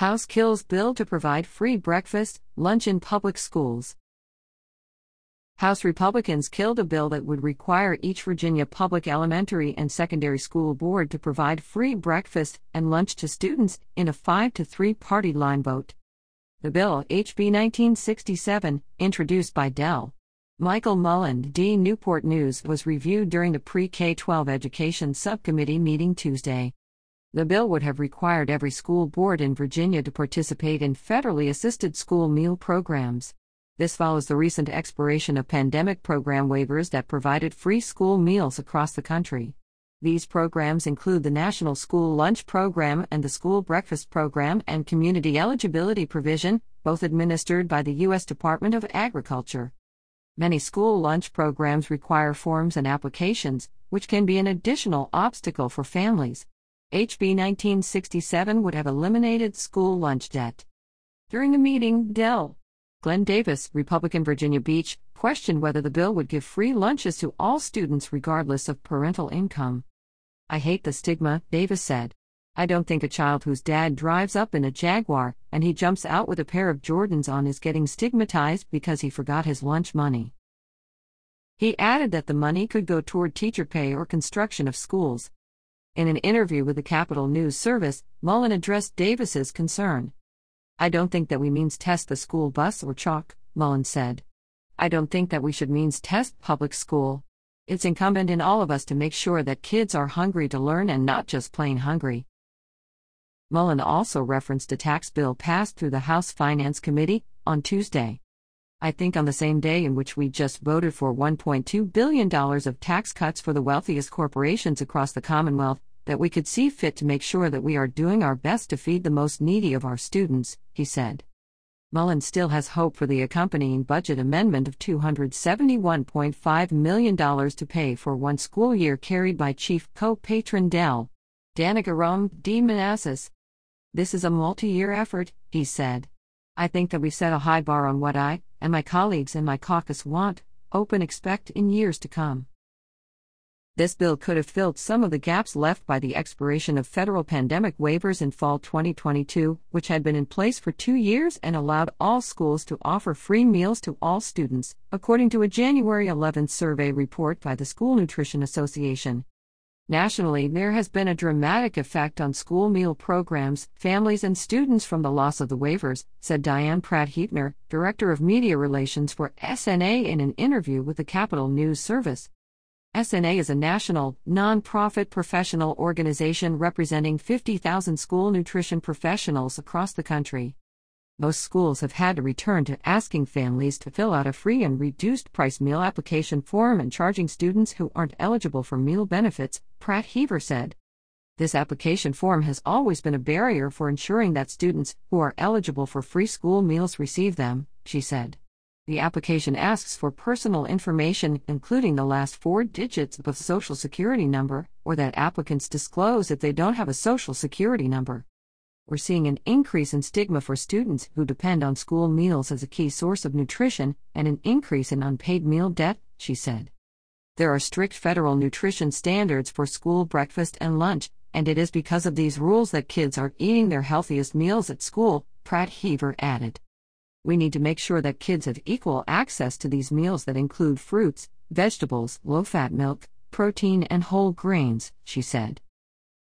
House kills bill to provide free breakfast, lunch in public schools. House Republicans killed a bill that would require each Virginia public elementary and secondary school board to provide free breakfast and lunch to students in a 5 to 3 party line vote. The bill, HB 1967, introduced by Del. Michael Mullin, D. Newport News, was reviewed during the pre K 12 Education Subcommittee meeting Tuesday. The bill would have required every school board in Virginia to participate in federally assisted school meal programs. This follows the recent expiration of pandemic program waivers that provided free school meals across the country. These programs include the National School Lunch Program and the School Breakfast Program and Community Eligibility Provision, both administered by the U.S. Department of Agriculture. Many school lunch programs require forms and applications, which can be an additional obstacle for families. HB 1967 would have eliminated school lunch debt. During a meeting, Dell Glenn Davis, Republican Virginia Beach, questioned whether the bill would give free lunches to all students regardless of parental income. I hate the stigma, Davis said. I don't think a child whose dad drives up in a Jaguar and he jumps out with a pair of Jordans on is getting stigmatized because he forgot his lunch money. He added that the money could go toward teacher pay or construction of schools. In an interview with the Capital News Service, Mullin addressed Davis's concern. I don't think that we means test the school bus or chalk, Mullin said. I don't think that we should means test public school. It's incumbent in all of us to make sure that kids are hungry to learn and not just plain hungry. Mullin also referenced a tax bill passed through the House Finance Committee on Tuesday. I think on the same day in which we just voted for $1.2 billion of tax cuts for the wealthiest corporations across the Commonwealth, that we could see fit to make sure that we are doing our best to feed the most needy of our students, he said. Mullin still has hope for the accompanying budget amendment of $271.5 million to pay for one school year carried by Chief Co Patron Dell. Danica Roem D. Manassas. This is a multi year effort, he said. I think that we set a high bar on what I, and my colleagues in my caucus want, open expect in years to come. This bill could have filled some of the gaps left by the expiration of federal pandemic waivers in fall 2022, which had been in place for two years and allowed all schools to offer free meals to all students, according to a January 11 survey report by the School Nutrition Association. Nationally, there has been a dramatic effect on school meal programs, families, and students from the loss of the waivers, said Diane Pratt Heavner, Director of Media Relations for SNA, in an interview with the Capital News Service. SNA is a national, non-profit professional organization representing 50,000 school nutrition professionals across the country. Most schools have had to return to asking families to fill out a free and reduced price meal application form and charging students who aren't eligible for meal benefits, Pratt Heavner said. This application form has always been a barrier for ensuring that students who are eligible for free school meals receive them, she said. The application asks for personal information, including the last four digits of a Social Security number, or that applicants disclose if they don't have a Social Security number. We're seeing an increase in stigma for students who depend on school meals as a key source of nutrition and an increase in unpaid meal debt, she said. There are strict federal nutrition standards for school breakfast and lunch, and it is because of these rules that kids are eating their healthiest meals at school, Pratt Heavner added. We need to make sure that kids have equal access to these meals that include fruits, vegetables, low fat milk, protein, and whole grains, she said.